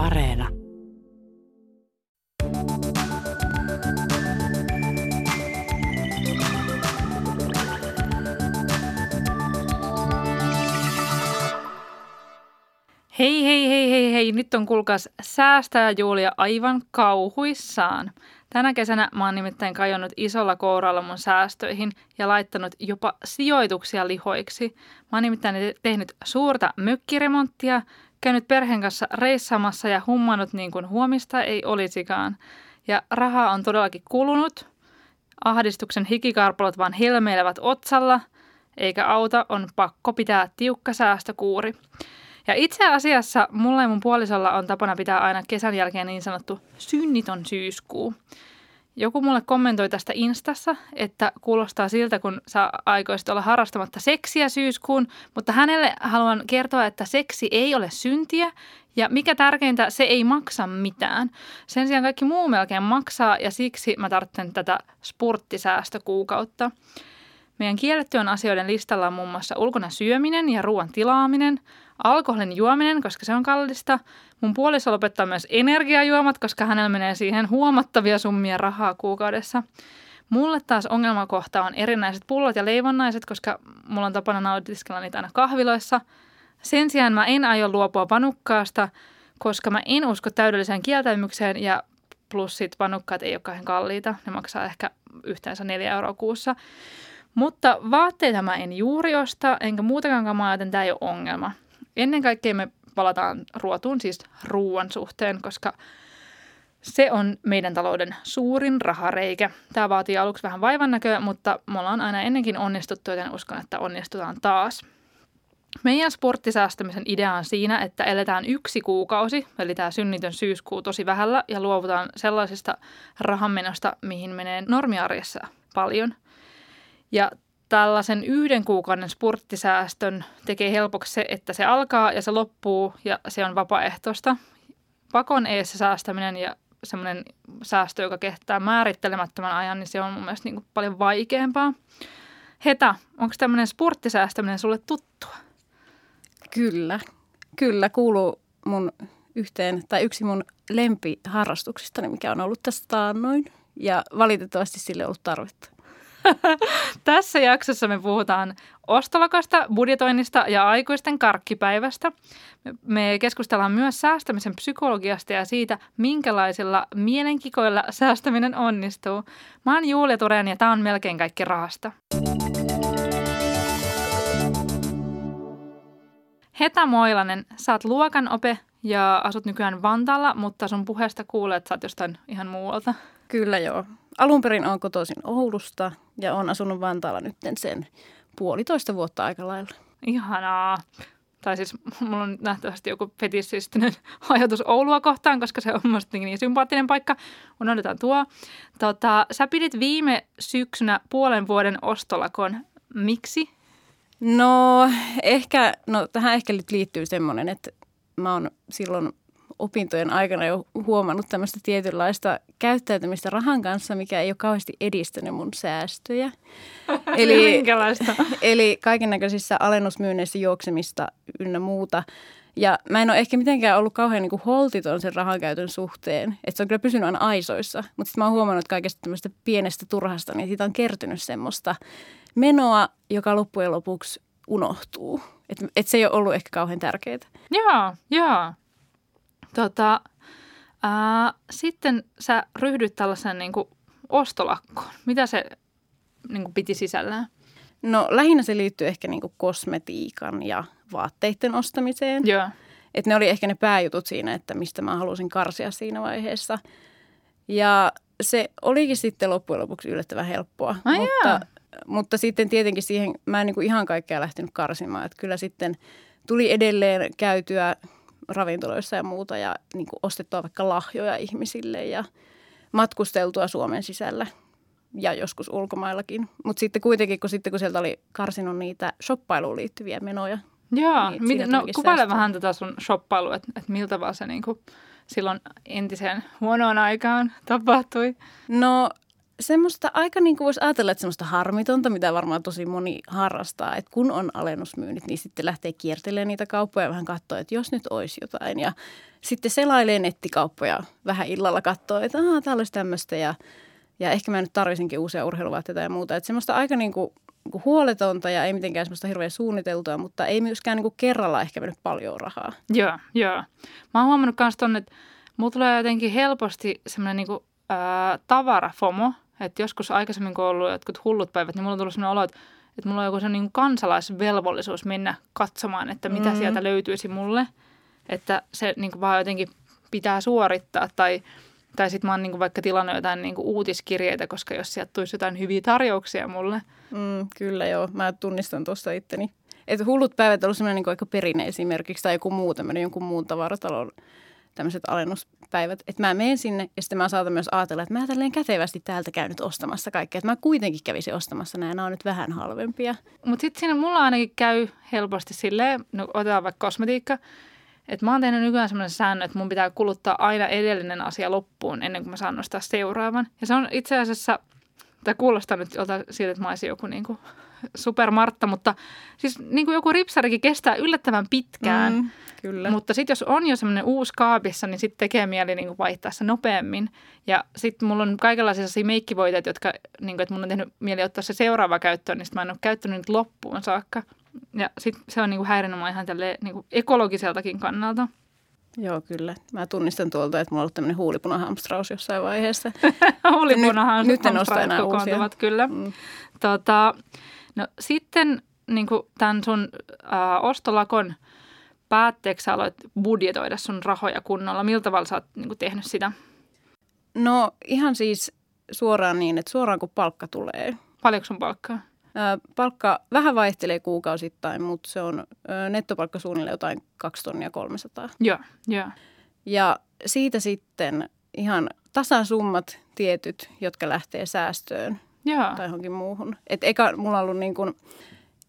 Areena. Hei, hei, hei, hei, hei. Nyt on kulkas säästäjä Julia aivan kauhuissaan. Tänä kesänä mä oon nimittäin kajonnut isolla kouralla mun säästöihin ja laittanut jopa sijoituksia lihoiksi. Mä oon nimittäin tehnyt suurta mökkiremonttia, käynyt perheen kanssa reissaamassa ja hummannut niin kuin huomista ei olisikaan. Ja rahaa on todellakin kulunut. Ahdistuksen hikikarpalot vaan helmeilevät otsalla, eikä auta, on pakko pitää tiukka säästökuuri. Ja itse asiassa mulla ja mun puolisolla on tapana pitää aina kesän jälkeen niin sanottu synniton syyskuu. Joku mulle kommentoi tästä Instassa, että kuulostaa siltä, kun sä aikoisit olla harrastamatta seksiä syyskuun, mutta hänelle haluan kertoa, että seksi ei ole syntiä ja mikä tärkeintä, se ei maksa mitään. Sen sijaan kaikki muu melkein maksaa ja siksi mä tarvitsen tätä spurttisäästökuukautta. Meidän kiellettyön asioiden listalla on muun muassa ulkona syöminen ja ruoan tilaaminen, alkoholin juominen, koska se on kallista. Mun puoliso lopettaa myös energiajuomat, koska hänellä menee siihen huomattavia summia rahaa kuukaudessa. Mulle taas ongelmakohta on erinäiset pullot ja leivonnaiset, koska mulla on tapana nautiskella niitä aina kahviloissa. Sen sijaan mä en aio luopua vanukkaasta, koska mä en usko täydelliseen kieltäymykseen ja plus sit vanukkaat ei ole kauhean kalliita. Ne maksaa ehkä yhteensä 4 euroa kuussa. Mutta vaatteita mä en juuri osta, enkä muutakaan kamaa, joten tämä ei ole ongelma. Ennen kaikkea me palataan ruotuun, siis ruoan suhteen, koska se on meidän talouden suurin rahareikä. Tämä vaatii aluksi vähän vaivan näköä, mutta me ollaan aina ennenkin onnistuttu, joten uskon, että onnistutaan taas. Meidän sporttisäästämisen idea on siinä, että eletään yksi kuukausi, eli tämä synnitön syyskuu tosi vähällä, ja luovutaan sellaisista rahanmenosta, mihin menee normiarjessa paljon. Ja tällaisen yhden kuukauden spurttisäästön tekee helpoksi se, että se alkaa ja se loppuu ja se on vapaaehtoista. Pakon eessä säästäminen ja semmoinen säästö, joka kehtää määrittelemättömän ajan, niin se on mun mielestä niin kuin paljon vaikeampaa. Heta, onko tämmöinen spurttisäästäminen sulle tuttua? Kyllä, kyllä kuuluu mun yhteen, tai yksi mun lempiharrastuksistani, mikä on ollut tästä taannoin. Ja valitettavasti sille on ollut tarvetta. Tässä jaksossa me puhutaan ostolakasta, budjetoinnista ja aikuisten karkkipäivästä. Me keskustellaan myös säästämisen psykologiasta ja siitä, minkälaisilla mielenkikoilla säästäminen onnistuu. Mä oon Julia Turen ja tämä on melkein kaikki rahasta. Heta Moilanen, sä oot luokan ope ja asut nykyään Vantaalla, mutta sun puheesta kuulee, että sä oot jostain ihan muualta. Kyllä joo. Alun perin olen kotoisin Oulusta ja olen asunut Vantaalla nyt sen puolitoista vuotta aika lailla. Ihanaa. Tai siis mulla on nähtävästi joku fetissistinen ajatus Oulua kohtaan, koska se on musta niin, niin sympaattinen paikka. Unohdetaan tuo. Tota, sä pidit viime syksynä puolen vuoden ostolakon. Miksi? No ehkä, no tähän ehkä liittyy semmoinen, että mä oon silloin opintojen aikana jo huomannut tämmöistä tietynlaista käyttäytymistä rahan kanssa, mikä ei ole kauheasti edistänyt mun säästöjä. eli, Minkälaista? eli kaiken näköisissä alennusmyynneissä juoksemista ynnä muuta. Ja mä en ole ehkä mitenkään ollut kauhean niin kuin holtiton sen rahankäytön suhteen. Että se on kyllä pysynyt aina aisoissa. Mutta sitten mä oon huomannut kaikesta tämmöistä pienestä turhasta, niin siitä on kertynyt semmoista menoa, joka loppujen lopuksi unohtuu. Että et se ei ole ollut ehkä kauhean tärkeää. Joo, joo. Tota, ää, sitten sä ryhdyt tällaisen niin kuin ostolakkoon. Mitä se niin kuin piti sisällään? No lähinnä se liittyy ehkä niin kuin kosmetiikan ja vaatteiden ostamiseen. Joo. Et ne oli ehkä ne pääjutut siinä, että mistä mä halusin karsia siinä vaiheessa. Ja se olikin sitten loppujen lopuksi yllättävän helppoa. Ai mutta, jaa. mutta sitten tietenkin siihen mä en niin kuin ihan kaikkea lähtenyt karsimaan. Että kyllä sitten tuli edelleen käytyä ravintoloissa ja muuta ja niin kuin ostettua vaikka lahjoja ihmisille ja matkusteltua Suomen sisällä ja joskus ulkomaillakin. Mutta sitten kuitenkin, kun, sitten kun sieltä oli karsinut niitä shoppailuun liittyviä menoja. Joo, niin Mit, no kuvaile vähän tätä sun shoppailua, että et miltä vaan se niin kuin silloin entiseen huonoon aikaan tapahtui. No semmoista aika niin kuin voisi ajatella, että semmoista harmitonta, mitä varmaan tosi moni harrastaa, että kun on alennusmyynnit, niin sitten lähtee kiertelemään niitä kauppoja ja vähän katsoa, että jos nyt olisi jotain. Ja sitten selailee nettikauppoja vähän illalla katsoa, että aah, täällä olisi tämmöistä ja, ja ehkä mä nyt tarvisinkin uusia urheiluvaatteita ja muuta. Että semmoista aika niin niin kuin huoletonta ja ei mitenkään semmoista hirveän suunniteltua, mutta ei myöskään niin kuin kerralla ehkä mennyt paljon rahaa. Joo, joo. Mä oon huomannut myös tonne, että mulla tulee jotenkin helposti semmoinen niin kuin, ää, tavarafomo, että joskus aikaisemmin, kun on ollut jotkut hullut päivät, niin mulla on tullut sellainen olo, että, että mulla on joku sellainen niin kansalaisvelvollisuus mennä katsomaan, että mitä mm. sieltä löytyisi mulle. Että se niin vaan jotenkin pitää suorittaa tai, tai sitten mä oon niin kuin vaikka tilannut jotain niin kuin uutiskirjeitä, koska jos sieltä tulisi jotain hyviä tarjouksia mulle. Mm, kyllä joo, mä tunnistan tuosta itteni. Että hullut päivät on ollut sellainen niin aika perinne esimerkiksi tai joku muu tämmöinen jonkun muun tavaratalon tämmöiset alennuspäivät. Että mä menen sinne ja sitten mä saatan myös ajatella, että mä tälleen kätevästi täältä käyn nyt ostamassa kaikkea. Että mä kuitenkin kävisin ostamassa nämä, nämä on nyt vähän halvempia. Mutta sitten siinä mulla ainakin käy helposti silleen, no otetaan vaikka kosmetiikka, että mä oon tehnyt nykyään semmoinen säännö, että mun pitää kuluttaa aina edellinen asia loppuun ennen kuin mä saan nostaa seuraavan. Ja se on itse asiassa, tämä kuulostaa nyt siitä, että mä olisin joku niin kuin supermartta, mutta siis niin kuin joku ripsarikin kestää yllättävän pitkään. Mm, kyllä. Mutta sitten jos on jo semmoinen uusi kaapissa, niin sitten tekee mieli niin kuin vaihtaa se nopeammin. Ja sitten mulla on kaikenlaisia sellaisia meikkivoiteita, jotka, niin kuin, että mun on tehnyt mieli ottaa se seuraava käyttöön, niin mä en ole käyttänyt nyt loppuun saakka. Ja sitten se on niin kuin häirinyt ihan tälle niin kuin ekologiseltakin kannalta. Joo, kyllä. Mä tunnistan tuolta, että mulla on ollut tämmöinen huulipunahamstraus jossain vaiheessa. Huulipunahan nyt, nyt en osta enää uusia. Kyllä. Mm. Tota, no sitten niin kuin tämän sun äh, ostolakon päätteeksi sä aloit budjetoida sun rahoja kunnolla. Miltä tavalla sä oot niin kuin, tehnyt sitä? No ihan siis suoraan niin, että suoraan kun palkka tulee. Paljonko sun palkkaa? Palkka vähän vaihtelee kuukausittain, mutta se on nettopalkka suunnilleen jotain 2 tonnia 300. Joo, joo. Ja siitä sitten ihan tasasummat tietyt, jotka lähtee säästöön Joo. tai johonkin muuhun. Et eka mulla on ollut niin kuin,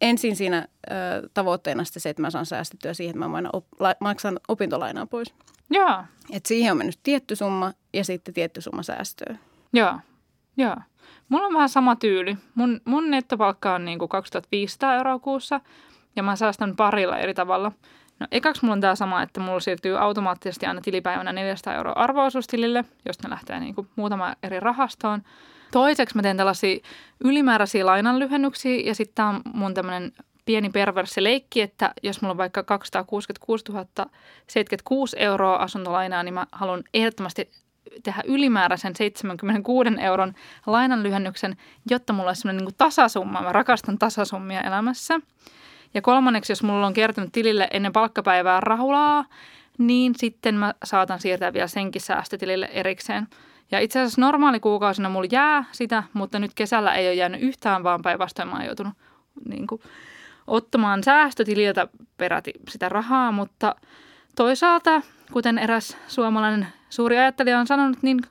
ensin siinä ö, tavoitteena se, että mä saan säästettyä siihen, että mä aina op, la, maksan opintolainaa pois. Joo. Et siihen on mennyt tietty summa ja sitten tietty summa säästöön. Joo, joo. Mulla on vähän sama tyyli. Mun, mun nettopalkka on niin kuin 2500 euroa kuussa ja mä säästän parilla eri tavalla. No ekaksi mulla on tämä sama, että mulla siirtyy automaattisesti aina tilipäivänä 400 euroa arvoisuustilille, josta ne lähtee niin kuin muutama eri rahastoon. Toiseksi mä teen tällaisia ylimääräisiä lainanlyhennyksiä ja sitten tämä on mun tämmöinen pieni perversi leikki, että jos mulla on vaikka 266 076 euroa asuntolainaa, niin mä haluan ehdottomasti tehdä ylimääräisen 76 euron lainanlyhennyksen, jotta mulla olisi sellainen niin tasasumma. Mä rakastan tasasummia elämässä. Ja kolmanneksi, jos mulla on kertynyt tilille ennen palkkapäivää rahulaa, niin sitten mä saatan siirtää vielä senkin säästötilille erikseen. Ja itse asiassa normaali kuukausina mulla jää sitä, mutta nyt kesällä ei ole jäänyt yhtään, vaan päinvastoin mä oon joutunut niin kuin, ottamaan säästötililtä peräti sitä rahaa, mutta toisaalta, kuten eräs suomalainen suuri ajattelija on sanonut, niin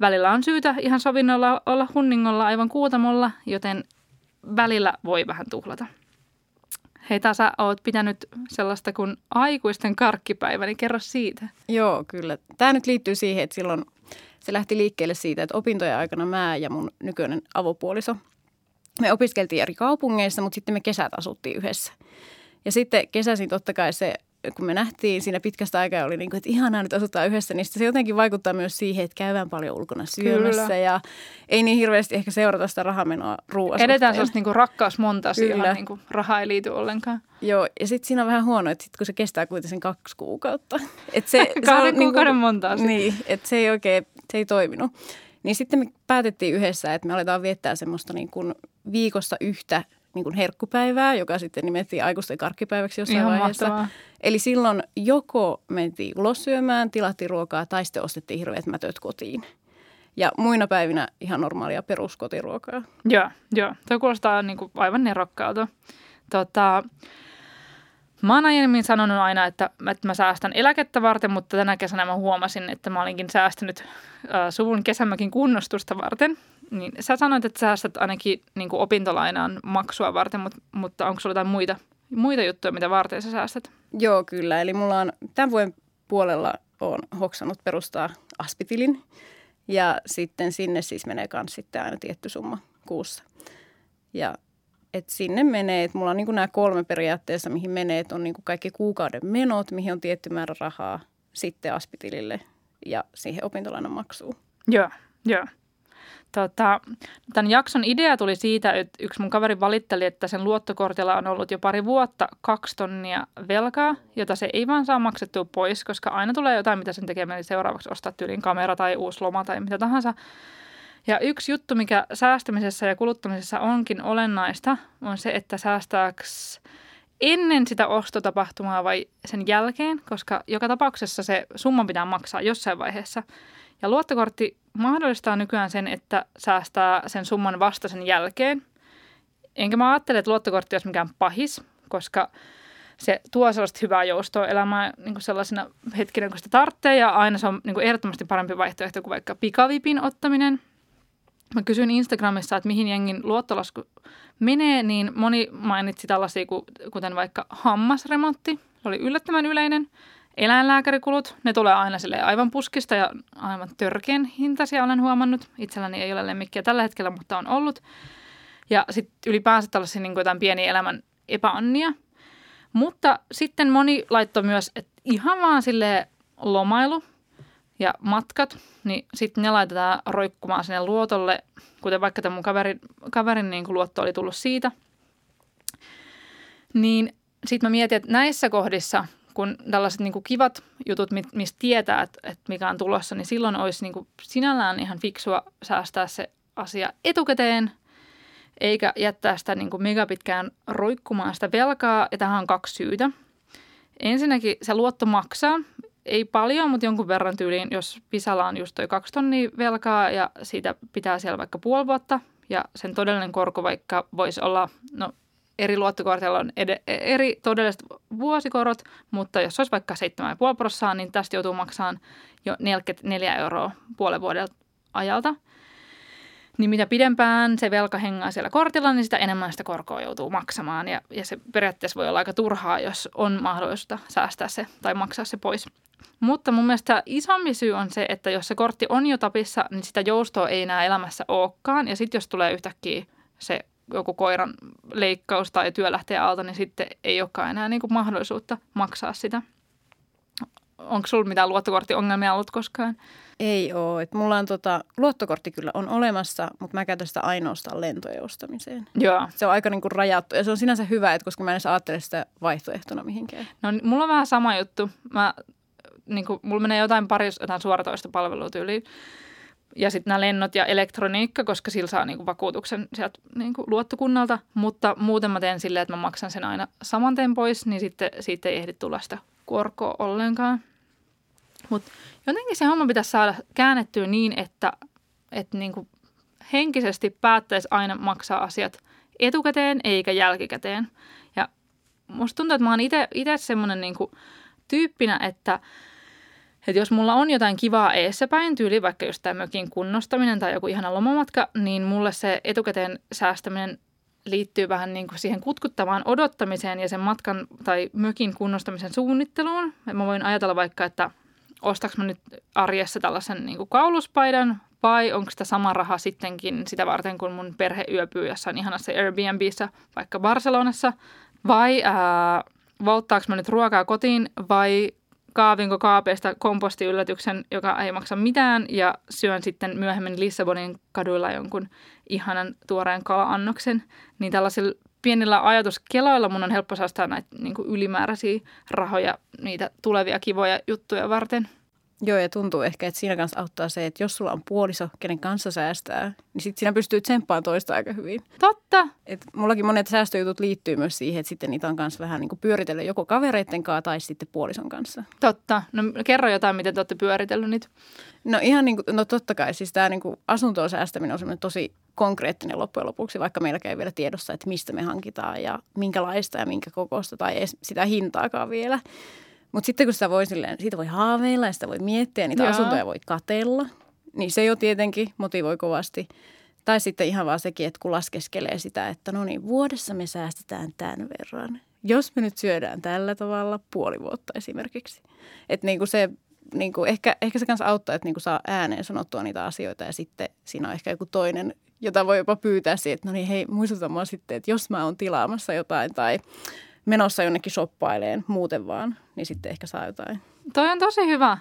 välillä on syytä ihan sovinnolla olla hunningolla aivan kuutamolla, joten välillä voi vähän tuhlata. Hei Tasa, oot pitänyt sellaista kuin aikuisten karkkipäivä, niin kerro siitä. Joo, kyllä. Tämä nyt liittyy siihen, että silloin se lähti liikkeelle siitä, että opintojen aikana mä ja mun nykyinen avopuoliso, me opiskeltiin eri kaupungeissa, mutta sitten me kesät asuttiin yhdessä. Ja sitten kesäisin totta kai se kun me nähtiin siinä pitkästä aikaa, oli niin kuin, että ihanaa nyt asutaan yhdessä, niin se jotenkin vaikuttaa myös siihen, että käydään paljon ulkona syömässä Kyllä. ja ei niin hirveästi ehkä seurata sitä rahamenoa ruoasta. Edetään sellaista niin rakkaus monta Kyllä. niin kuin raha ei liity ollenkaan. Joo, ja sitten siinä on vähän huono, että sit kun se kestää kuitenkin kaksi kuukautta. Et se, se on, kuukauden niin kuin, monta Niin, että se ei oikein, se ei toiminut. Niin sitten me päätettiin yhdessä, että me aletaan viettää semmoista niin kuin viikossa yhtä niin kuin herkkupäivää, joka sitten nimettiin aikuisten karkkipäiväksi jossain Ihan vaiheessa. Mahtavaa. Eli silloin joko mentiin ulos syömään, tilattiin ruokaa tai sitten ostettiin hirveät mätöt kotiin. Ja muina päivinä ihan normaalia peruskotiruokaa. Joo, joo. Tuo kuulostaa niin kuin aivan nerokkaalta. Tota, Mä oon aiemmin sanonut aina, että, että mä säästän eläkettä varten, mutta tänä kesänä mä huomasin, että mä olinkin säästänyt äh, suvun kesämökin kunnostusta varten. Niin sä sanoit, että säästät ainakin niin kuin opintolainan maksua varten, mutta, mutta onko sulla jotain muita, muita juttuja, mitä varten sä säästät? Joo, kyllä. Eli mulla on tämän vuoden puolella on hoksannut perustaa aspitilin. Ja sitten sinne siis menee myös sitten aina tietty summa kuussa. Ja et sinne menee, että mulla on niin nämä kolme periaatteessa, mihin menee, että on niin kaikki kuukauden menot, mihin on tietty määrä rahaa, sitten aspitilille ja siihen opintolainan maksuun. Joo, joo. Tota, tämän jakson idea tuli siitä, että yksi mun kaveri valitteli, että sen luottokortilla on ollut jo pari vuotta kaksi tonnia velkaa, jota se ei vaan saa maksettua pois, koska aina tulee jotain, mitä sen tekee, eli seuraavaksi ostaa tyylin kamera tai uusi loma tai mitä tahansa. Ja yksi juttu, mikä säästämisessä ja kuluttamisessa onkin olennaista, on se, että säästääks ennen sitä ostotapahtumaa vai sen jälkeen, koska joka tapauksessa se summa pitää maksaa jossain vaiheessa. Ja luottokortti mahdollistaa nykyään sen, että säästää sen summan vasta sen jälkeen. Enkä mä ajattele, että luottokortti olisi mikään pahis, koska se tuo sellaista hyvää joustoa elämään niin sellaisena hetkinä, kun sitä tarvitsee. Ja aina se on niin ehdottomasti parempi vaihtoehto kuin vaikka pikavipin ottaminen. Mä kysyin Instagramissa, että mihin jengin luottolasku menee, niin moni mainitsi tällaisia, kuten vaikka hammasremontti. Oli yllättävän yleinen. Eläinlääkärikulut, ne tulee aina sille aivan puskista ja aivan törkeän hintaisia olen huomannut. Itselläni ei ole lemmikkiä tällä hetkellä, mutta on ollut. Ja sitten ylipäänsä tällaisia niin jotain pieniä elämän epäonnia. Mutta sitten moni laittoi myös, että ihan vaan sille lomailu ja matkat, niin sitten ne laitetaan roikkumaan sinne luotolle, kuten vaikka tämä mun kaverin, kaverin niin luotto oli tullut siitä. Niin sitten mä mietin, että näissä kohdissa kun tällaiset niin kivat jutut, mistä tietää, että, että mikä on tulossa, niin silloin olisi niin sinällään ihan fiksua säästää se asia etukäteen, eikä jättää sitä niin megapitkään roikkumaan sitä velkaa. Ja tähän on kaksi syytä. Ensinnäkin se luotto maksaa, ei paljon, mutta jonkun verran tyyliin, jos Pisalla on just toi kaksi tonnia velkaa ja siitä pitää siellä vaikka puoli vuotta ja sen todellinen korko vaikka voisi olla, no eri luottokorteilla on ed- eri todelliset vuosikorot, mutta jos olisi vaikka 7,5 prosenttia, niin tästä joutuu maksamaan jo 44 euroa puolen vuoden ajalta. Niin mitä pidempään se velka hengaa siellä kortilla, niin sitä enemmän sitä korkoa joutuu maksamaan. Ja, ja se periaatteessa voi olla aika turhaa, jos on mahdollista säästää se tai maksaa se pois. Mutta mun mielestä isompi syy on se, että jos se kortti on jo tapissa, niin sitä joustoa ei enää elämässä olekaan. Ja sitten jos tulee yhtäkkiä se joku koiran leikkaus tai työ lähtee alta, niin sitten ei olekaan enää niin kuin mahdollisuutta maksaa sitä. Onko sinulla mitään luottokorttiongelmia ollut koskaan? Ei ole. Et mulla on tota, luottokortti kyllä on olemassa, mutta mä käytän sitä ainoastaan lentojen ostamiseen. Joo. Se on aika niinku rajattu ja se on sinänsä hyvä, että koska mä en edes ajattele sitä vaihtoehtona mihinkään. No mulla on vähän sama juttu. Mä, niinku, mulla menee jotain pari jotain suoratoista palvelua tyyliin ja sitten nämä lennot ja elektroniikka, koska sillä saa niinku vakuutuksen sieltä niinku luottokunnalta. Mutta muuten mä teen silleen, että mä maksan sen aina samanteen pois, niin sitten siitä ei ehdi tulla sitä korkoa ollenkaan. Mutta jotenkin se homma pitäisi saada käännettyä niin, että, että niinku henkisesti päättäisi aina maksaa asiat etukäteen eikä jälkikäteen. Ja musta tuntuu, että mä oon itse semmoinen niinku tyyppinä, että – että jos mulla on jotain kivaa eessäpäin, tyyli vaikka just tämä mökin kunnostaminen tai joku ihana lomamatka, niin mulle se etukäteen säästäminen liittyy vähän niin kuin siihen kutkuttavaan odottamiseen ja sen matkan tai mökin kunnostamisen suunnitteluun. Mä voin ajatella vaikka, että ostaks mä nyt arjessa tällaisen niin kuin kauluspaidan vai onko sitä sama raha sittenkin sitä varten, kun mun perhe yöpyy jossain ihanassa Airbnbissä, vaikka Barcelonassa, vai ää, volttaako mä nyt ruokaa kotiin vai kaavinko kaapeista kompostiyllätyksen, joka ei maksa mitään, ja syön sitten myöhemmin Lissabonin kaduilla jonkun ihanan tuoreen kala-annoksen, niin tällaisilla pienillä ajatuskeloilla mun on helppo säästää näitä niin ylimääräisiä rahoja niitä tulevia kivoja juttuja varten. Joo, ja tuntuu ehkä, että siinä kanssa auttaa se, että jos sulla on puoliso, kenen kanssa säästää, niin sitten siinä pystyy tsemppaan toista aika hyvin. Totta. Et mullakin monet säästöjutut liittyy myös siihen, että sitten niitä on kanssa vähän niin kuin pyöritellä joko kavereiden kanssa tai sitten puolison kanssa. Totta. No kerro jotain, miten te olette pyöritellyt niitä. No ihan niin kuin, no totta kai, siis tämä niin asuntoon säästäminen on semmoinen tosi konkreettinen loppujen lopuksi, vaikka meillä ei vielä tiedossa, että mistä me hankitaan ja minkälaista ja minkä kokoista tai sitä hintaakaan vielä. Mutta sitten kun sitä voi silleen, siitä voi haaveilla ja sitä voi miettiä, niitä Joo. asuntoja voi katella, niin se jo tietenkin motivoi kovasti. Tai sitten ihan vaan sekin, että kun laskeskelee sitä, että no niin, vuodessa me säästetään tämän verran. Jos me nyt syödään tällä tavalla puoli vuotta esimerkiksi. Että niin kuin se niin kuin, ehkä, ehkä se kanssa auttaa, että niin kuin saa ääneen sanottua niitä asioita ja sitten siinä on ehkä joku toinen, jota voi jopa pyytää siihen, että no niin hei, muistuta mua sitten, että jos mä oon tilaamassa jotain tai menossa jonnekin shoppaileen muuten vaan, niin sitten ehkä saa jotain. Toi on tosi hyvä.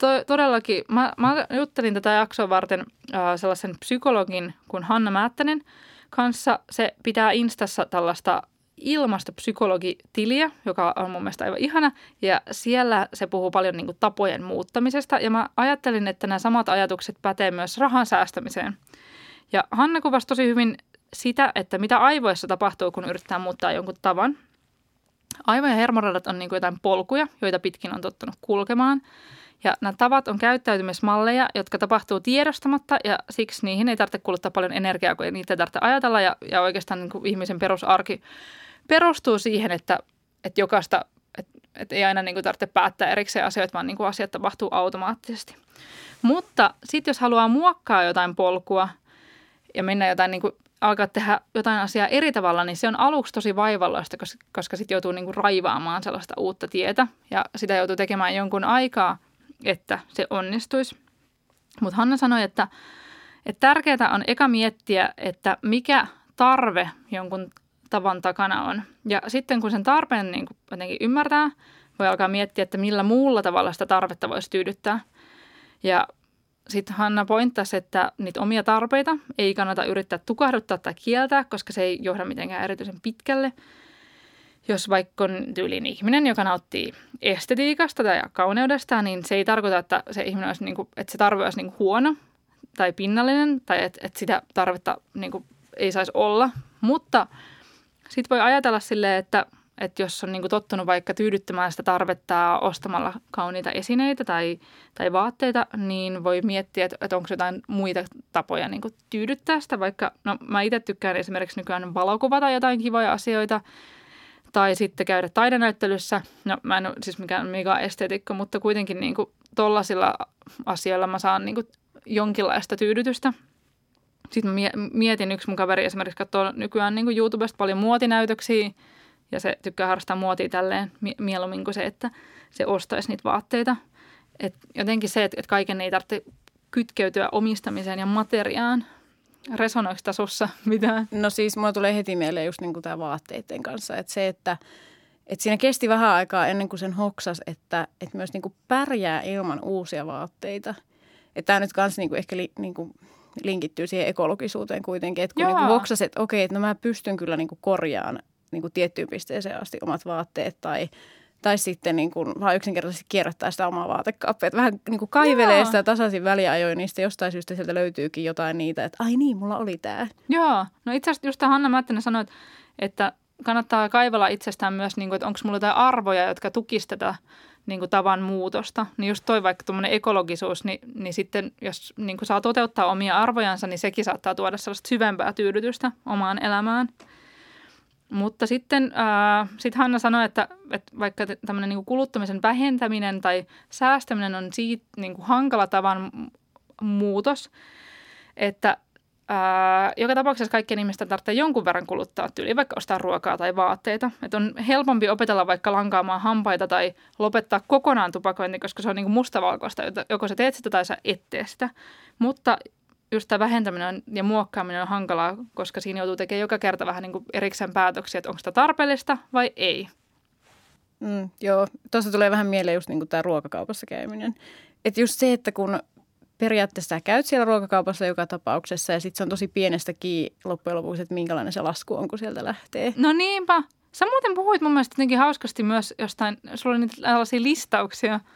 Toi, todellakin. Mä, mä juttelin tätä jaksoa varten äh, sellaisen psykologin kuin Hanna Määttänen kanssa. Se pitää Instassa tällaista ilmastopsykologitiliä, joka on mun mielestä aivan ihana. Ja siellä se puhuu paljon niin kuin, tapojen muuttamisesta. Ja mä ajattelin, että nämä samat ajatukset pätee myös rahan säästämiseen. Ja Hanna kuvasi tosi hyvin sitä, että mitä aivoissa tapahtuu, kun yrittää muuttaa jonkun tavan. Aivojen hermoradat on niin kuin jotain polkuja, joita pitkin on tottunut kulkemaan. Ja nämä tavat on käyttäytymismalleja, jotka tapahtuu tiedostamatta ja siksi niihin ei tarvitse kuluttaa paljon energiaa, kun niitä ei tarvitse ajatella. Ja, ja oikeastaan niin kuin ihmisen perusarki perustuu siihen, että, että jokaista, että, että ei aina niin kuin tarvitse päättää erikseen asioita, vaan niin kuin asiat tapahtuu automaattisesti. Mutta sitten jos haluaa muokkaa jotain polkua ja mennä jotain niin kuin alkaa tehdä jotain asiaa eri tavalla, niin se on aluksi tosi vaivalloista, koska, koska sitten joutuu niin kuin raivaamaan sellaista uutta tietä ja sitä joutuu tekemään jonkun aikaa, että se onnistuisi. Mutta Hanna sanoi, että, että tärkeää on eka miettiä, että mikä tarve jonkun tavan takana on. Ja sitten kun sen tarpeen niin kuin jotenkin ymmärtää, voi alkaa miettiä, että millä muulla tavalla sitä tarvetta voisi tyydyttää. Ja sitten Hanna pointtasi, että niitä omia tarpeita ei kannata yrittää tukahduttaa tai kieltää, koska se ei johda mitenkään erityisen pitkälle. Jos vaikka on tyylin ihminen, joka nauttii estetiikasta tai kauneudesta, niin se ei tarkoita, että se ihminen olisi, kuin, että se tarve olisi kuin huono tai pinnallinen tai että, että sitä tarvetta niin kuin, ei saisi olla. Mutta sitten voi ajatella silleen, että, että jos on niin kuin tottunut vaikka tyydyttämään sitä tarvetta ostamalla kauniita esineitä tai, tai vaatteita, niin voi miettiä, että, että onko jotain muita tapoja niin kuin tyydyttää sitä. Vaikka, no mä itse tykkään esimerkiksi nykyään valokuvata jotain kivoja asioita tai sitten käydä taidenäyttelyssä. No mä en ole siis mikään mega esteetikko, mutta kuitenkin niin kuin asioilla mä saan niin kuin jonkinlaista tyydytystä – sitten mä mietin, yksi mun kaveri esimerkiksi katsoo nykyään niin kuin YouTubesta paljon muotinäytöksiä ja se tykkää harrastaa muotia tälleen mieluummin kuin se, että se ostaisi niitä vaatteita. Et jotenkin se, että, kaiken ei tarvitse kytkeytyä omistamiseen ja materiaan. Resonoiko tasossa mitään? No siis mulla tulee heti mieleen just niin tämä vaatteiden kanssa. Että se, että, että siinä kesti vähän aikaa ennen kuin sen hoksas, että, että myös niin kuin pärjää ilman uusia vaatteita. Että tämä nyt kanssa niin ehkä li, niin kuin linkittyy siihen ekologisuuteen kuitenkin. Että kun niin hoksasi, että okei, että no mä pystyn kyllä niin kuin korjaamaan niin kuin tiettyyn pisteeseen asti omat vaatteet tai, tai sitten niin kuin vaan yksinkertaisesti kierrättää sitä omaa vaatekaappia. Että vähän niin kuin kaivelee Joo. sitä tasaisin väliajoin, niin sitten jostain syystä sieltä löytyykin jotain niitä, että ai niin, mulla oli tämä. Joo, no itse asiassa just Hanna Mättinen sanoi, että kannattaa kaivella itsestään myös, niin kuin, että onko mulla jotain arvoja, jotka tukisivat tätä niin kuin tavan muutosta. Niin just toi vaikka tuommoinen ekologisuus, niin, niin sitten jos niin kuin saa toteuttaa omia arvojansa, niin sekin saattaa tuoda sellaista syvempää tyydytystä omaan elämään. Mutta sitten äh, sit Hanna sanoi, että, että vaikka tämmöinen niin kuluttamisen vähentäminen tai säästäminen on siitä niin kuin hankala tavan muutos, että Ää, joka tapauksessa kaikkien ihmisten tarvitsee jonkun verran kuluttaa tyyli, vaikka ostaa ruokaa tai vaatteita. Et on helpompi opetella vaikka lankaamaan hampaita tai lopettaa kokonaan tupakointi, koska se on niinku mustavalkoista. Joko sä teet sitä tai sä et tee sitä. Mutta just tämä vähentäminen ja muokkaaminen on hankalaa, koska siinä joutuu tekemään joka kerta vähän niin kuin erikseen päätöksiä, että onko sitä tarpeellista vai ei. Mm, joo, tuossa tulee vähän mieleen just niin tämä ruokakaupassa käyminen. Että just se, että kun periaatteessa käyt siellä ruokakaupassa joka tapauksessa ja sitten se on tosi pienestä kiinni loppujen lopuksi, että minkälainen se lasku on, kun sieltä lähtee. No niinpä. Sä muuten puhuit mun mielestä jotenkin hauskasti myös jostain, sulla oli niitä tällaisia listauksia –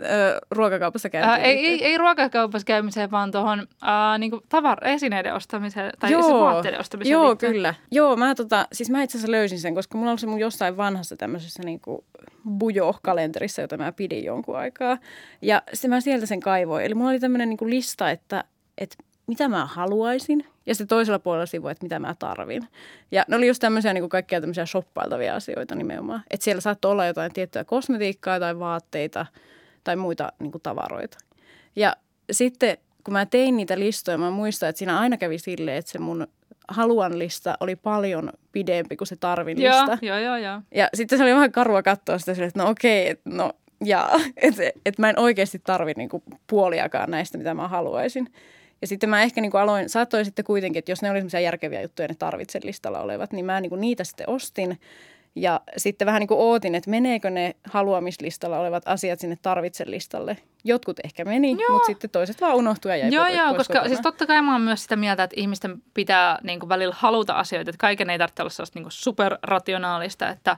Öö, ruokakaupassa käymiseen? Ää, ei, ei, ei ruokakaupassa käymiseen, vaan tuohon niin tavar- esineiden ostamiseen tai joo, vaatteiden ostamiseen. Joo, liittyen. kyllä. Joo, mä, tota, siis mä itse asiassa löysin sen, koska mulla on se mun jossain vanhassa tämmöisessä niin bujo-kalenterissa, jota mä pidin jonkun aikaa. Ja sitten mä sieltä sen kaivoin. Eli mulla oli tämmöinen niin lista, että, että mitä mä haluaisin ja sitten toisella puolella sivua, että mitä mä tarvin. Ja ne oli just tämmöisiä niin kuin kaikkia tämmöisiä shoppailtavia asioita nimenomaan. Että siellä saattoi olla jotain tiettyä kosmetiikkaa tai vaatteita – tai muita niin kuin tavaroita. Ja sitten kun mä tein niitä listoja, mä muistan, että siinä aina kävi silleen, että se mun haluan lista oli paljon pidempi kuin se tarvin lista. Joo, joo, joo. Ja sitten se oli vähän karua katsoa sitä silleen, että no okei, no ja että et mä en oikeasti tarvi niinku puoliakaan näistä, mitä mä haluaisin. Ja sitten mä ehkä niinku aloin, saattoin sitten kuitenkin, että jos ne oli järkeviä juttuja, ne tarvitsen listalla olevat, niin mä niinku niitä sitten ostin. Ja sitten vähän niin kuin ootin, että meneekö ne haluamislistalla olevat asiat sinne tarvitsen listalle. Jotkut ehkä meni, joo. mutta sitten toiset vaan unohtui ja jäi Joo, pois joo, koska kotona. siis totta kai mä oon myös sitä mieltä, että ihmisten pitää niin kuin välillä haluta asioita. Että kaiken ei tarvitse olla sellaista niin kuin superrationaalista, että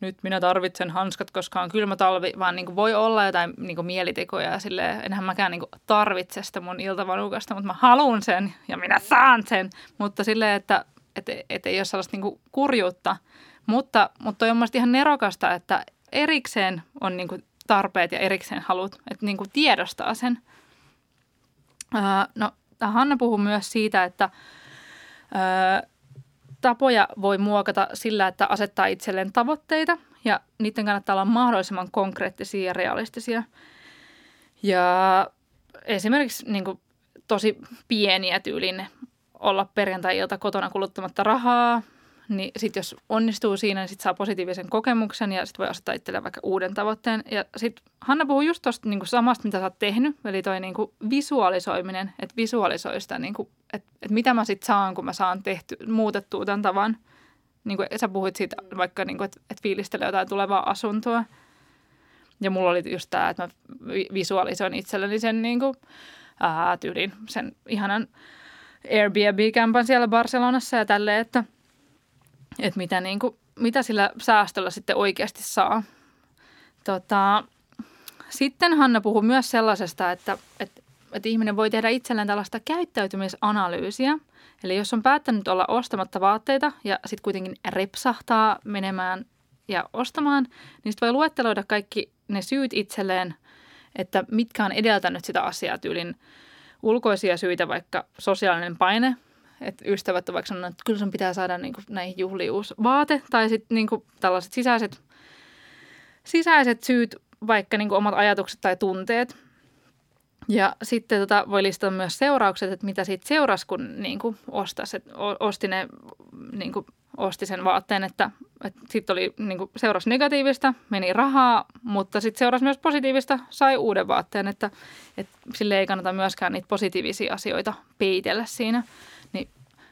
nyt minä tarvitsen hanskat, koska on kylmä talvi, vaan niin kuin voi olla jotain niin kuin mielitekoja ja silleen, enhän mäkään niin kuin tarvitse sitä mun iltavanukasta, mutta mä haluan sen ja minä saan sen. Mutta silleen, että et, et ei ole sellaista niin kuin kurjuutta – mutta, mutta on mielestäni ihan nerokasta, että erikseen on niin kuin tarpeet ja erikseen halut, että niin kuin tiedostaa sen. Öö, no, Hanna puhuu myös siitä, että öö, tapoja voi muokata sillä, että asettaa itselleen tavoitteita ja niiden kannattaa olla mahdollisimman konkreettisia ja realistisia. Ja esimerkiksi niin kuin, tosi pieniä tyylin olla perjantai-ilta kotona kuluttamatta rahaa, niin sitten jos onnistuu siinä, niin sitten saa positiivisen kokemuksen ja sitten voi asettaa itselleen vaikka uuden tavoitteen. Ja sitten Hanna puhuu just tuosta niin samasta, mitä sä oot tehnyt, eli toi niin visualisoiminen, että visualisoi sitä, niin kuin, että, että mitä mä sitten saan, kun mä saan tehty, muutettua tämän tavan. Niin kuin sä puhuit siitä vaikka, niin kuin, että, että fiilistelee jotain tulevaa asuntoa. Ja mulla oli just tämä, että mä visualisoin itselleni sen niin kuin, ää, tyylin, sen ihanan Airbnb-kämpän siellä Barcelonassa ja tälleen, että – että mitä, niin kuin, mitä sillä säästöllä sitten oikeasti saa. Tota, sitten Hanna puhuu myös sellaisesta, että, että, että ihminen voi tehdä itselleen tällaista käyttäytymisanalyysiä. Eli jos on päättänyt olla ostamatta vaatteita ja sitten kuitenkin repsahtaa menemään ja ostamaan, niin sitten voi luetteloida kaikki ne syyt itselleen, että mitkä on edeltänyt sitä asiaa tyylin ulkoisia syitä, vaikka sosiaalinen paine – että ystävät ovat vaikka sanoneet, että kyllä sun pitää saada niin kuin, näihin juhliin uusi vaate. Tai sitten niin kuin, tällaiset sisäiset, sisäiset syyt, vaikka niin kuin, omat ajatukset tai tunteet. Ja sitten tota, voi listata myös seuraukset, että mitä siitä seurasi, kun niin kuin, ostas, että osti, ne, niin kuin, osti sen vaatteen, että, että sitten oli niin kuin, seurasi negatiivista, meni rahaa, mutta sitten seurasi myös positiivista, sai uuden vaatteen, että, että sille ei kannata myöskään niitä positiivisia asioita peitellä siinä.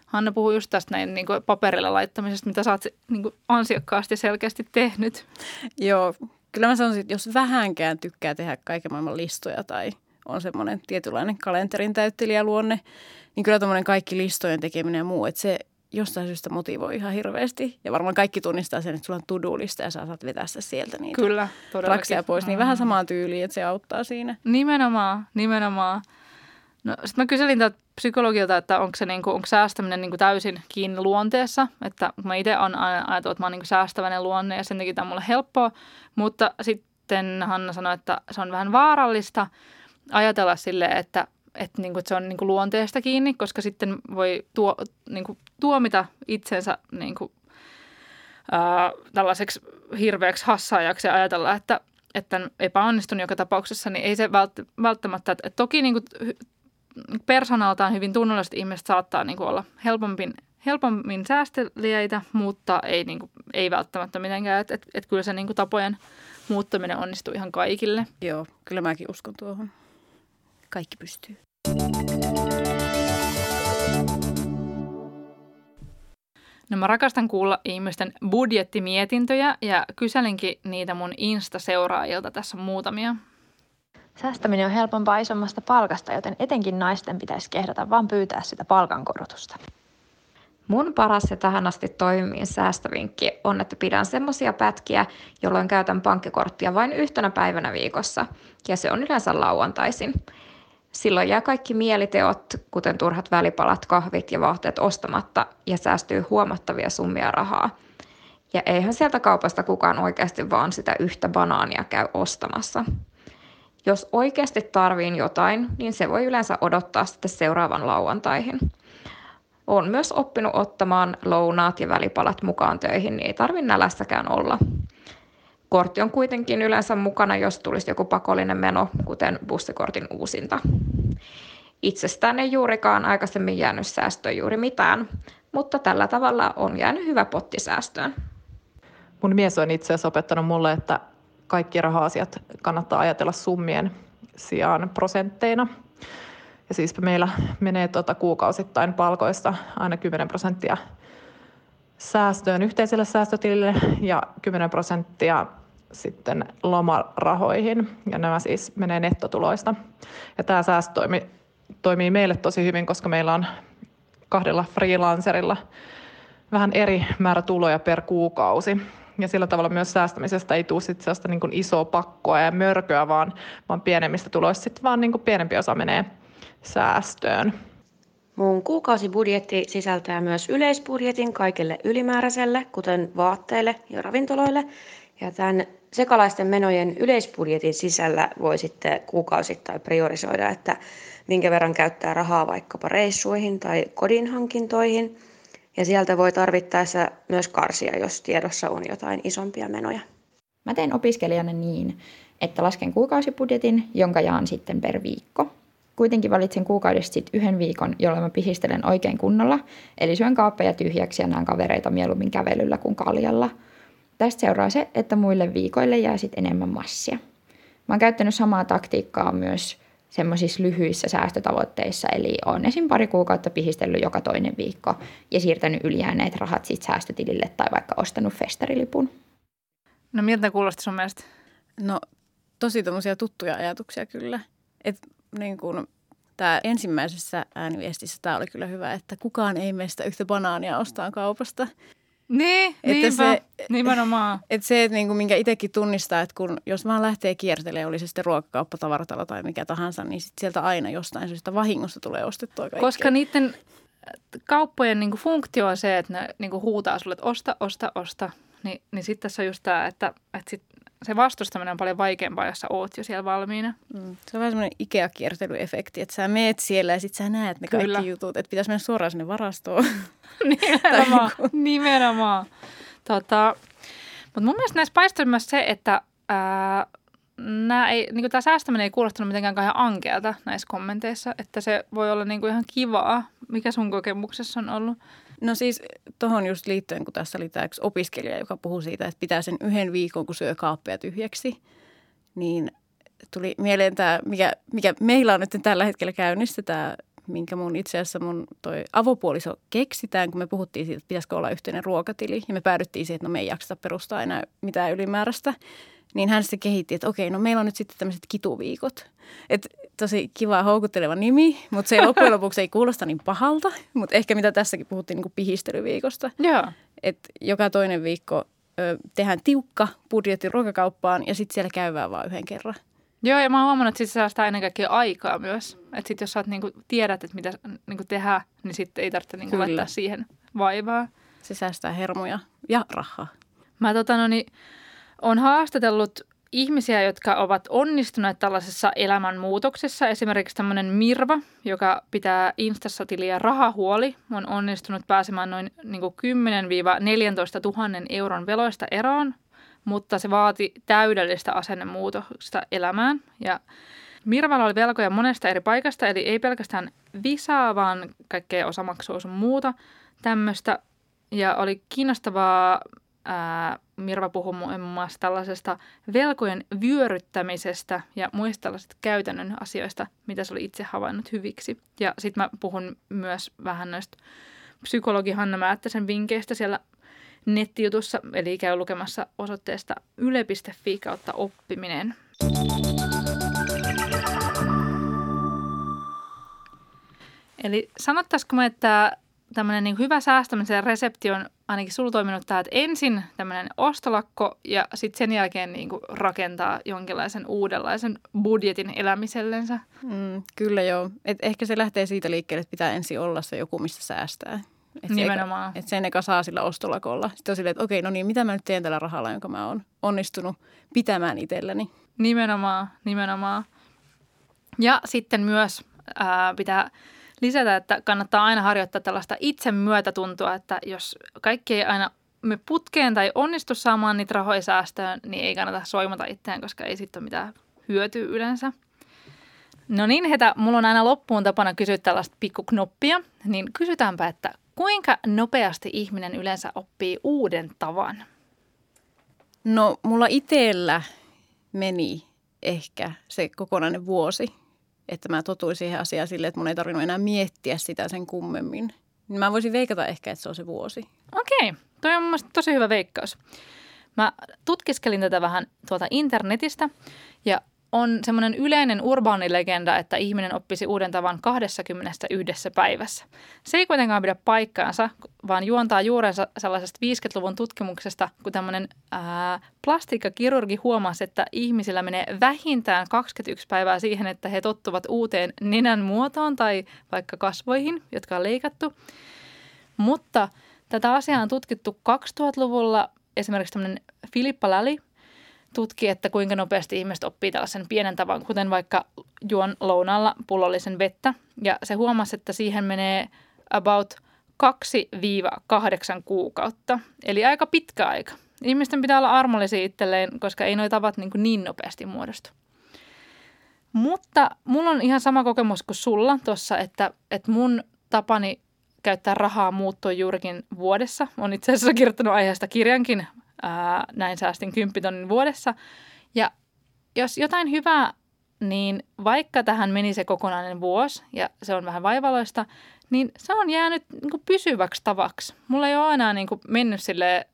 Hanna puhuu just tästä näin niin kuin paperilla laittamisesta, mitä sä oot niin kuin ansiokkaasti selkeästi tehnyt. Joo, kyllä mä sanoisin, että jos vähänkään tykkää tehdä kaiken maailman listoja tai on semmoinen tietynlainen kalenterin täyttelijäluonne, niin kyllä tämmöinen kaikki listojen tekeminen ja muu, että se jostain syystä motivoi ihan hirveästi. Ja varmaan kaikki tunnistaa sen, että sulla on to-do-lista ja sä saat vetää sieltä niitä Kyllä, raksia pois. Niin mm. vähän samaan tyyliin, että se auttaa siinä. Nimenomaan, nimenomaan. No sitten mä kyselin tältä psykologilta, että onko, se niinku, onko säästäminen niinku täysin kiinni luonteessa. Että mä itse olen ajatellut, että mä oon niinku säästäväinen luonne ja sen takia tämä on mulle helppoa. Mutta sitten Hanna sanoi, että se on vähän vaarallista ajatella silleen, että, että, niinku, että se on niinku luonteesta kiinni, koska sitten voi tuo, niinku, tuomita itsensä niinku, ää, tällaiseksi hirveäksi hassaajaksi ja ajatella, että, että epäonnistun joka tapauksessa, niin ei se välttämättä, että, että toki niin kuin persoonaltaan hyvin tunnolliset ihmiset saattaa niin kuin olla helpommin, helpommin säästeliäitä, mutta ei, niin kuin, ei välttämättä mitenkään. Että et, et kyllä se niin kuin tapojen muuttaminen onnistuu ihan kaikille. Joo, kyllä mäkin uskon tuohon. Kaikki pystyy. No mä rakastan kuulla ihmisten budjettimietintöjä ja kyselinkin niitä mun Insta-seuraajilta. Tässä muutamia. Säästäminen on helpompaa isommasta palkasta, joten etenkin naisten pitäisi kehdata vaan pyytää sitä palkankorotusta. Mun paras ja tähän asti toimivin säästövinkki on, että pidän semmosia pätkiä, jolloin käytän pankkikorttia vain yhtenä päivänä viikossa, ja se on yleensä lauantaisin. Silloin jää kaikki mieliteot, kuten turhat välipalat, kahvit ja vaatteet ostamatta, ja säästyy huomattavia summia rahaa. Ja eihän sieltä kaupasta kukaan oikeasti vaan sitä yhtä banaania käy ostamassa. Jos oikeasti tarviin jotain, niin se voi yleensä odottaa sitten seuraavan lauantaihin. Olen myös oppinut ottamaan lounaat ja välipalat mukaan töihin, niin ei tarvi nälässäkään olla. Kortti on kuitenkin yleensä mukana, jos tulisi joku pakollinen meno, kuten bussikortin uusinta. Itsestään ei juurikaan aikaisemmin jäänyt säästöön juuri mitään, mutta tällä tavalla on jäänyt hyvä potti säästöön. Mun mies on itse asiassa opettanut mulle, että kaikki raha-asiat kannattaa ajatella summien sijaan prosentteina. Ja siis meillä menee tuota kuukausittain palkoista aina 10 prosenttia säästöön yhteiselle säästötilille ja 10 prosenttia sitten lomarahoihin. Ja nämä siis menee nettotuloista. Ja tämä säästö toimii, meille tosi hyvin, koska meillä on kahdella freelancerilla vähän eri määrä tuloja per kuukausi. Ja sillä tavalla myös säästämisestä ei tule sit sellaista niin isoa pakkoa ja mörköä, vaan, vaan pienemmistä tuloista sitten vaan niin pienempi osa menee säästöön. Mun kuukausibudjetti sisältää myös yleisbudjetin kaikille ylimääräiselle, kuten vaatteille ja ravintoloille. Ja tämän sekalaisten menojen yleisbudjetin sisällä voi sitten kuukausittain priorisoida, että minkä verran käyttää rahaa vaikkapa reissuihin tai kodinhankintoihin. Ja sieltä voi tarvittaessa myös karsia, jos tiedossa on jotain isompia menoja. Mä teen opiskelijana niin, että lasken kuukausibudjetin, jonka jaan sitten per viikko. Kuitenkin valitsen kuukaudesta sitten yhden viikon, jolloin mä pihistelen oikein kunnolla, eli syön kaappeja tyhjäksi ja näen kavereita mieluummin kävelyllä kuin kaljalla. Tästä seuraa se, että muille viikoille jää sitten enemmän massia. Mä oon käyttänyt samaa taktiikkaa myös semmoisissa lyhyissä säästötavoitteissa, eli on esim. pari kuukautta pihistellyt joka toinen viikko ja siirtänyt ylijääneet rahat sitten säästötilille tai vaikka ostanut festarilipun. No miltä kuulosti sun mielestä? No tosi tommosia tuttuja ajatuksia kyllä. Et niin kuin, tämä ensimmäisessä ääniviestissä tämä oli kyllä hyvä, että kukaan ei meistä yhtä banaania ostaa kaupasta. Niin, että niinpä, se, nimenomaan. Että se, että niinku, minkä itsekin tunnistaa, että kun, jos vaan lähtee kiertelemään, oli se sitten ruokakauppa, tavaratalo tai mikä tahansa, niin sit sieltä aina jostain syystä vahingossa tulee ostettua kaikkea. Koska niiden kauppojen niinku funktio on se, että ne niinku huutaa sulle, että osta, osta, osta. Ni, niin sitten tässä on just tämä, että, että sit se vastustaminen on paljon vaikeampaa, jos sä oot jo siellä valmiina. Mm. Se on vähän semmoinen Ikea-kiertelyefekti, että sä meet siellä ja sitten sä näet ne Kyllä. kaikki jutut, että pitäisi mennä suoraan sinne varastoon. nimenomaan, nimenomaan. Tota, mutta mun mielestä näissä paistoi myös se, että ää, ei, niin tämä säästäminen ei kuulostanut mitenkään kauhean ankealta näissä kommenteissa, että se voi olla niin kuin ihan kivaa. Mikä sun kokemuksessa on ollut? No siis tuohon just liittyen, kun tässä oli tämä yksi opiskelija, joka puhui siitä, että pitää sen yhden viikon, kun syö kaappeja tyhjäksi, niin tuli mieleen tämä, mikä, mikä meillä on nyt tällä hetkellä käynnissä, tämä, minkä mun itse asiassa mun toi avopuoliso keksitään, kun me puhuttiin siitä, että pitäisikö olla yhteinen ruokatili. Ja me päädyttiin siihen, että no me ei jakseta perustaa enää mitään ylimääräistä. Niin hän sitten kehitti, että okei, no meillä on nyt sitten tämmöiset kituviikot. Et tosi kiva houkutteleva nimi, mutta se loppujen lopuksi ei kuulosta niin pahalta. Mutta ehkä mitä tässäkin puhuttiin niin kuin pihistelyviikosta. Joo. Et joka toinen viikko ö, tehdään tiukka budjetti ruokakauppaan ja sitten siellä käydään vain yhden kerran. Joo, ja mä oon huomannut, että sit se säästää ennen kaikkea aikaa myös. Että sitten jos sä oot, niinku, tiedät, että mitä niinku tehdä, niin sitten ei tarvitse niinku laittaa siihen vaivaa. Se säästää hermoja ja rahaa. Mä tota, no, niin, on haastatellut ihmisiä, jotka ovat onnistuneet tällaisessa elämänmuutoksessa. Esimerkiksi tämmöinen Mirva, joka pitää Instassa tiliä rahahuoli, on onnistunut pääsemään noin niin 10-14 000 euron veloista eroon, mutta se vaati täydellistä asennemuutosta elämään. Ja Mirvalla oli velkoja monesta eri paikasta, eli ei pelkästään visaa, vaan kaikkea osamaksua sun muuta tämmöistä. Ja oli kiinnostavaa ää, Mirva puhui muun muassa tällaisesta velkojen vyöryttämisestä ja muista tällaisista käytännön asioista, mitä se oli itse havainnut hyviksi. Ja sitten mä puhun myös vähän näistä psykologi Hanna Määttäsen vinkkeistä siellä nettijutussa, eli käy lukemassa osoitteesta yle.fi kautta oppiminen. Eli sanottaisiko me, että tämmöinen niin hyvä säästämisen resepti on ainakin sulla toiminut tämä, että ensin tämmöinen ostolakko ja sitten sen jälkeen niin kuin rakentaa jonkinlaisen uudenlaisen budjetin elämisellensä. Mm, kyllä joo. Et ehkä se lähtee siitä liikkeelle, että pitää ensin olla se joku, mistä säästää. Et Nimenomaan. Että sen eka saa sillä ostolakolla. Sitten on silleen, että okei, no niin, mitä mä nyt teen tällä rahalla, jonka mä oon onnistunut pitämään itselläni. Nimenomaan, nimenomaan. Ja sitten myös ää, pitää lisätä, että kannattaa aina harjoittaa tällaista itsemyötätuntoa, että jos kaikki ei aina me putkeen tai onnistu saamaan niitä rahoja säästöön, niin ei kannata soimata itseään, koska ei sitten ole mitään hyötyä yleensä. No niin, Hetä, mulla on aina loppuun tapana kysyä tällaista pikkuknoppia, niin kysytäänpä, että kuinka nopeasti ihminen yleensä oppii uuden tavan? No mulla itsellä meni ehkä se kokonainen vuosi, että mä totuin siihen asiaan silleen, että mun ei tarvinnut enää miettiä sitä sen kummemmin. Niin mä voisin veikata ehkä, että se on se vuosi. Okei, toi on mun tosi hyvä veikkaus. Mä tutkiskelin tätä vähän tuolta internetistä ja on semmoinen yleinen urbaanilegenda, että ihminen oppisi uuden tavan 21 päivässä. Se ei kuitenkaan pidä paikkaansa, vaan juontaa juurensa sellaisesta 50-luvun tutkimuksesta, kun tämmöinen ää, plastiikkakirurgi huomasi, että ihmisillä menee vähintään 21 päivää siihen, että he tottuvat uuteen nenän muotoon tai vaikka kasvoihin, jotka on leikattu. Mutta tätä asiaa on tutkittu 2000-luvulla. Esimerkiksi tämmöinen Filippa Läli tutki, että kuinka nopeasti ihmiset oppii tällaisen pienen tavan, kuten vaikka juon lounalla pullollisen vettä. Ja se huomasi, että siihen menee about 2-8 kuukautta, eli aika pitkä aika. Ihmisten pitää olla armollisia itselleen, koska ei noita tavat niin, niin nopeasti muodostu. Mutta mulla on ihan sama kokemus kuin sulla tuossa, että, että mun tapani käyttää rahaa muuttui juurikin vuodessa. Olen itse asiassa kirjoittanut aiheesta kirjankin ää, näin säästin 10 tonnin vuodessa. Ja jos jotain hyvää, niin vaikka tähän meni se kokonainen vuosi ja se on vähän vaivaloista, niin se on jäänyt niin kuin pysyväksi tavaksi. Mulla ei ole enää niin kuin mennyt sille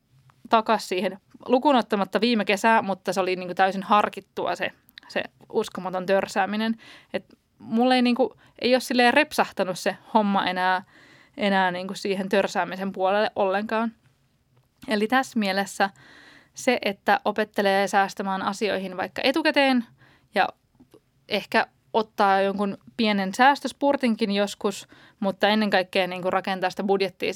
takaisin siihen lukunottamatta viime kesää, mutta se oli niin kuin täysin harkittua se, se uskomaton törsääminen. Et mulla ei, niin kuin, ei ole silleen repsahtanut se homma enää, enää niin kuin siihen törsäämisen puolelle ollenkaan – Eli tässä mielessä se, että opettelee säästämään asioihin vaikka etukäteen ja ehkä ottaa jonkun pienen säästöspurtinkin joskus, mutta ennen kaikkea niin kuin rakentaa sitä budjettia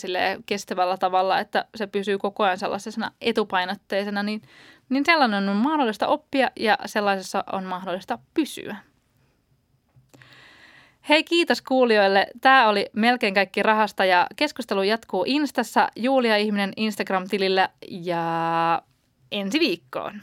kestävällä tavalla, että se pysyy koko ajan sellaisena etupainotteisena, niin, niin sellainen on mahdollista oppia ja sellaisessa on mahdollista pysyä. Hei kiitos kuulijoille. Tämä oli melkein kaikki rahasta ja keskustelu jatkuu Instassa Julia Ihminen Instagram-tilillä ja ensi viikkoon.